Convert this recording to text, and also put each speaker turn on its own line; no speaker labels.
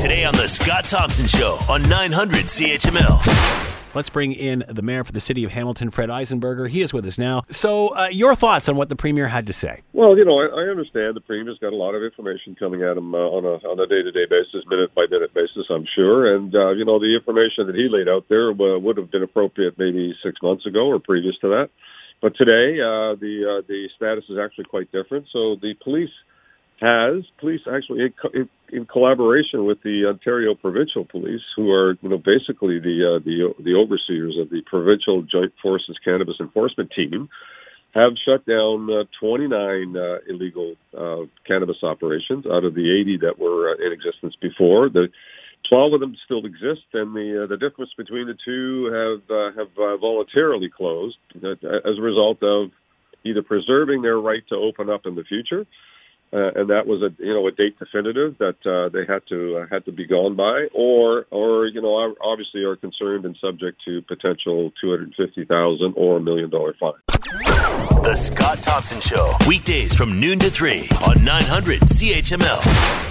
Today on The Scott Thompson Show on 900 CHML.
Let's bring in the mayor for the city of Hamilton, Fred Eisenberger. He is with us now. So, uh, your thoughts on what the premier had to say?
Well, you know, I, I understand the premier's got a lot of information coming at him uh, on a on a day to day basis, minute by minute basis. I'm sure, and uh, you know, the information that he laid out there uh, would have been appropriate maybe six months ago or previous to that. But today, uh, the uh, the status is actually quite different. So the police has police actually in, in, collaboration with the Ontario Provincial Police, who are you know basically the uh, the the overseers of the Provincial Joint Forces Cannabis Enforcement Team, have shut down uh, 29 uh, illegal uh, cannabis operations out of the 80 that were uh, in existence before. The 12 of them still exist, and the uh, the difference between the two have uh, have voluntarily closed as a result of either preserving their right to open up in the future uh, and that was a you know a date definitive that uh, they had to uh, had to be gone by, or or you know obviously are concerned and subject to potential two hundred fifty thousand or a million dollar fine.
The Scott Thompson Show weekdays from noon to three on nine hundred CHML.